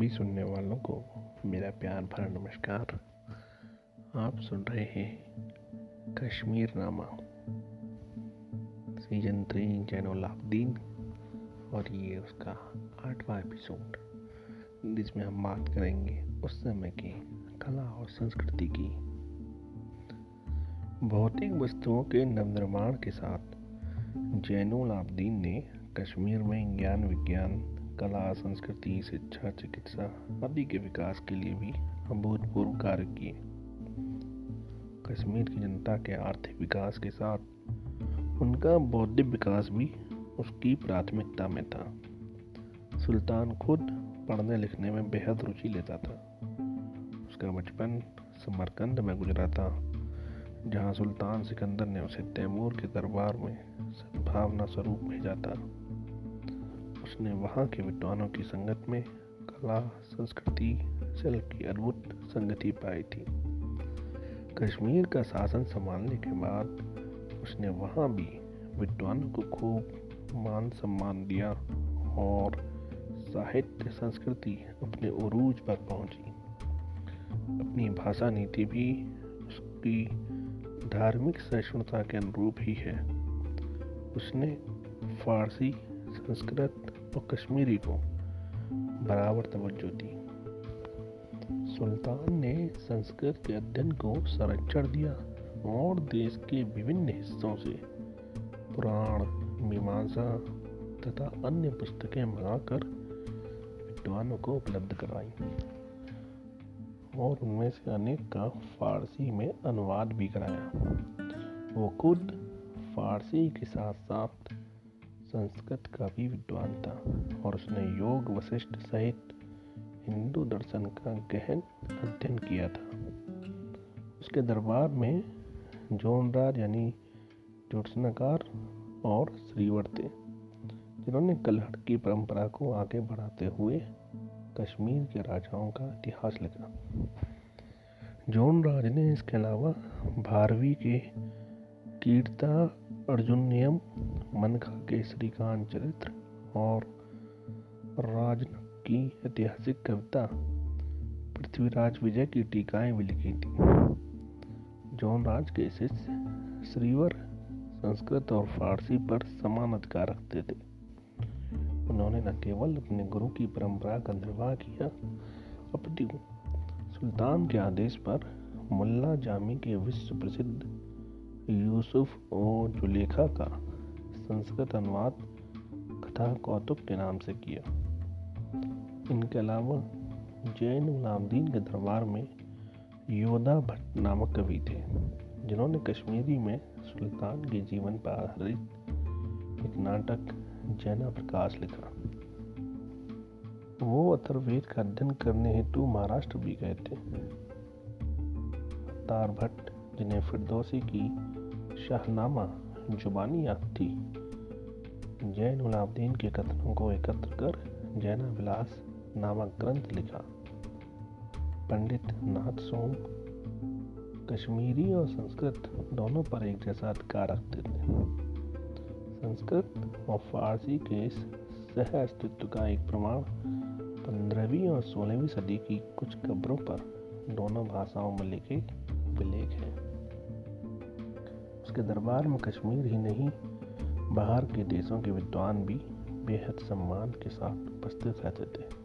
सभी सुनने वालों को मेरा प्यार भरा नमस्कार। आप सुन रहे हैं कश्मीर नामा। सीज़न थ्री जैनुल और ये उसका आठवां एपिसोड। जिसमें हम बात करेंगे उस समय की कला और संस्कृति की। भौतिक वस्तुओं के नवनिर्माण के साथ जैनुल आबदीन ने कश्मीर में ज्ञान विज्ञान कला, संस्कृति, शिक्षा, चिकित्सा आदि के विकास के लिए भी अभूतपूर्व कार्य किए। कश्मीर की जनता के आर्थिक विकास के साथ उनका बौद्धिक विकास भी उसकी प्राथमिकता में था। सुल्तान खुद पढ़ने लिखने में बेहद रुचि लेता था। उसका बचपन समरकंद में गुजरा था, जहाँ सुल्तान सिकंदर ने उसे तैमूर के दरबार में सद्भावना स्वरूप भेजा था। उसने वहाँ के विद्वानों की संगत में कला, संस्कृति, शिल्प की अद्भुत संगति पाई थी। कश्मीर का शासन संभालने के बाद उसने वहाँ भी विद्वानों को खूब मान सम्मान दिया और साहित्य, संस्कृति अपने उरूज पर पहुँची। अपनी भाषा नीति भी उसकी धार्मिक सहिष्णुता के अनुरूप ही है। उसने फारसी, संस्कृत और कश्मीरी को बराबर तवज्जो दी। सुल्तान ने संस्कृत के अध्ययन को संरक्षण दिया और देश के विभिन्न हिस्सों से पुराण, मीमांसा तथा अन्य पुस्तकें मंगाकर विद्वानों को उपलब्ध करवाई। और उनमें से अनेक का फारसी में अनुवाद भी कराया। वो खुद फारसी के साथ साथ संस्कृत का भी विद्वान था और उसने योग वशिष्ठ सहित हिंदू दर्शन का गहन अध्ययन किया था। उसके दरबार में जोनराज यानी ज्योत्सनाकार और श्रीवर थे, जिन्होंने कलहट की परंपरा को आगे बढ़ाते हुए कश्मीर के राजाओं का इतिहास लिखा। जोनराज ने इसके अलावा भारवी के कीर्ता अर्जुनियम मनखा के श्रीकांत चरित्र और राजन की ऐतिहासिक कविता। पृथ्वीराज विजय की टीकाएँ भी लिखी थी। जौन राज के शिष्य श्रीवर संस्कृत और फारसी पर समान अधिकार रखते थे। उन्होंने न केवल अपने गुरु की परंपरा का निर्वाह किया अपितु सुल्तान के आदेश पर मुल्ला जामी के विश्व प्रसिद्ध यूसुफ ओ जुलेखा का संस्कृत अनुवाद कथा कौतुक के नाम से किया। इनके अलावा जैन गुलामदीन के दरबार में योदा भट्ट नामक कवि थे, जिन्होंने कश्मीरी में सुल्तान के जीवन पर आधारित एक नाटक जैना प्रकाश लिखा। वो अथर्वेद का अध्ययन करने हेतु महाराष्ट्र भी गए थे। तार भट्ट, जिन्हें फिरदौसी की शाहनामा जुबानी याद थी जैन उलाब्दीन के कथनों को एकत्र कर जैना विलास नामक ग्रंथ लिखा। पंडित नाथ सोम, कश्मीरी और संस्कृत दोनों पर एक जैसा अधिकार रखते थे। संस्कृत और फारसी के सह अस्तित्व का एक प्रमाण पंद्रहवीं और सोलहवीं सदी की कुछ कब्रों पर दोनों भाषाओं में लिखे विलेख हैं। उसके दरबार में कश्मीर ही नहीं बाहर के देशों के विद्वान भी बेहद सम्मान के साथ उपस्थित रहते थे।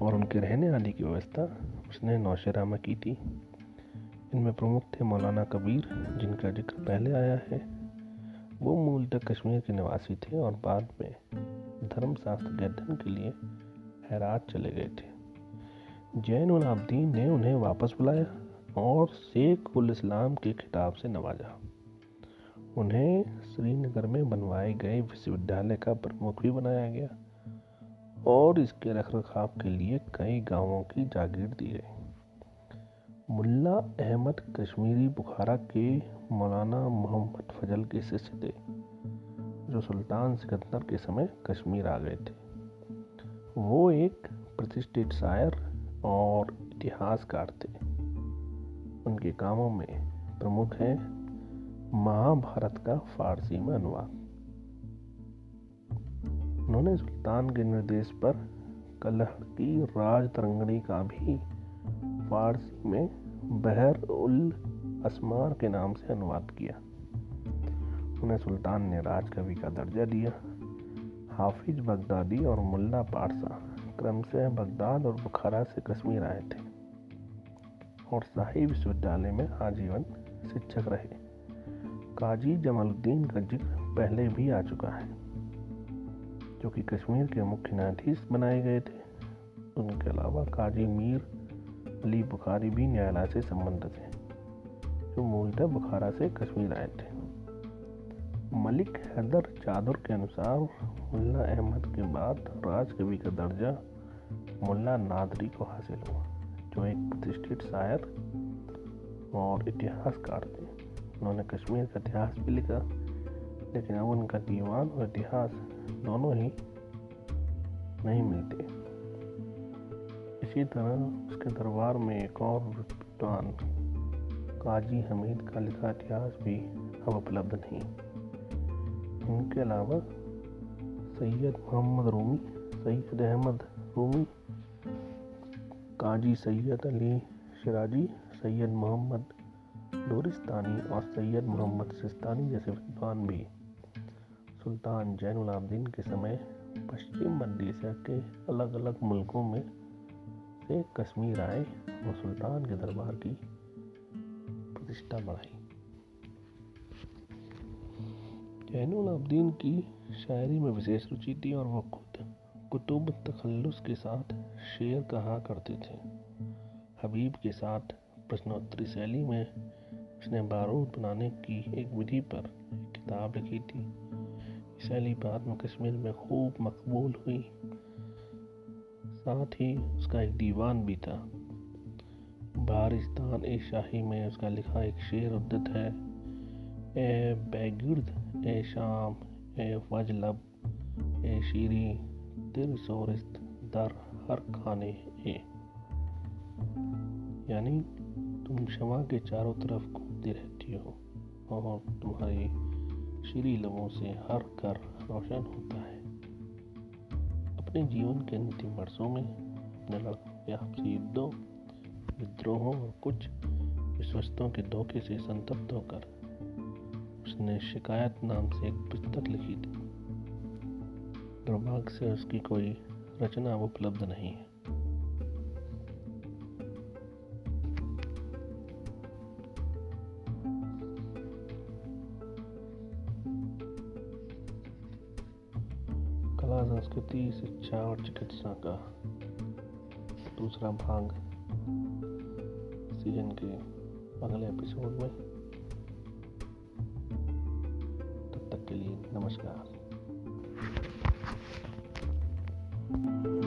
और उनके रहने आने की व्यवस्था उसने नौशेरा में की थी। इनमें प्रमुख थे मौलाना कबीर, जिनका ज़िक्र पहले आया है। वो मूलतः कश्मीर के निवासी थे और बाद में धर्मशास्त्र के अध्ययन के लिए हैरात चले गए थे। जैन उलाब्दीन ने उन्हें वापस बुलाया और शेख उल इस्लाम के खिताब से नवाजा। उन्हें श्रीनगर में बनवाए गए विश्वविद्यालय का प्रमुख भी बनाया गया और इसके रखरखाव के लिए कई गाँवों की जागीर दी गई। मुल्ला अहमद कश्मीरी बुखारा के मौलाना मोहम्मद फजल के शिष्य थे, जो सुल्तान सिकंदर के समय कश्मीर आ गए थे। वो एक प्रतिष्ठित शायर और इतिहासकार थे। उनके कामों में प्रमुख है महाभारत का फारसी में अनुवाद। उन्होंने सुल्तान के निर्देश पर कलह की राज तरंगणी का भी फारसी में बहर उल असमार के नाम से अनुवाद किया। उन्हें सुल्तान ने राजकवि का दर्जा दिया। हाफिज बगदादी और मुल्ला पारसा क्रम से बगदाद और बुखारा से कश्मीर आए थे और शाही विश्वविद्यालय में आजीवन शिक्षक रहे। काजी जमालुद्दीन का ज़िक्र पहले भी आ चुका है, जो कि कश्मीर के मुख्य न्यायाधीश बनाए गए थे। उनके अलावा काजी मीर अली बुखारी भी न्यायालय से संबंधित हैं, जो मूलतः बुखारा से कश्मीर आए थे। मलिक हैदर चादर के अनुसार मुल्ला अहमद के बाद राजकवि का दर्जा मुल्ला नादरी को हासिल हुआ, जो एक प्रतिष्ठित शायर और इतिहासकार थे। उन्होंने कश्मीर का इतिहास भी लिखा, लेकिन अब उनका दीवान और इतिहास दोनों ही नहीं मिलते। इसी तरह उसके दरबार में एक और विद्वान काजी हमीद का लिखा इतिहास भी अब उपलब्ध नहीं। इनके अलावा सैयद मोहम्मद रूमी, सैयद अहमद रूमी, काजी सैयद अली शराजी, सैयद मोहम्मद डोरिस्तानी और सैयद मोहम्मद सिस्तानी जैसे विद्वान भी। सुल्तान जैनुलाब्दीन के समय पश्चिम मध्य एशिया के अलग अलग मुल्कों में से कश्मीर आए और सुल्तान के दरबार की प्रतिष्ठा बढ़ाई। जैनुलाब्दीन की शायरी में विशेष रुचि थी और वह खुद कुतुब तखल्लुस के साथ शेर कहा करते थे। हबीब के साथ प्रश्नोत्तरी शैली में उसने बारूद बनाने की एक विधि पर किताब लिखी थी। शैली बाद में कश्मीर में खूब मकबूल हुई। साथ ही उसका एक दीवान भी था। बारिस्तान ए शाही में उसका लिखा एक शेर उद्दत है, ए बेगिर्द, ए शाम, ए वजलब, ए शीरी, तिर सोरिस्त, दर हर खाने ए यानी तुम क्षमा के चारों तरफ़ घूमती रहती हो और तुम्हारी शीरी लबों से हर घर रोशन होता है। अपने जीवन के अंतिम वर्षों में अपने लड़कों के आपसी युद्धों, विद्रोहों और कुछ विश्वस्तों के धोखे से संतप्त होकर उसने शिकायत नाम से एक पुस्तक लिखी थी। दुर्भाग्य से उसकी कोई रचना उपलब्ध नहीं है। संस्कृति, शिक्षा और चिकित्सा का दूसरा भाग सीज़न के अगले एपिसोड में। तब तक के लिए नमस्कार।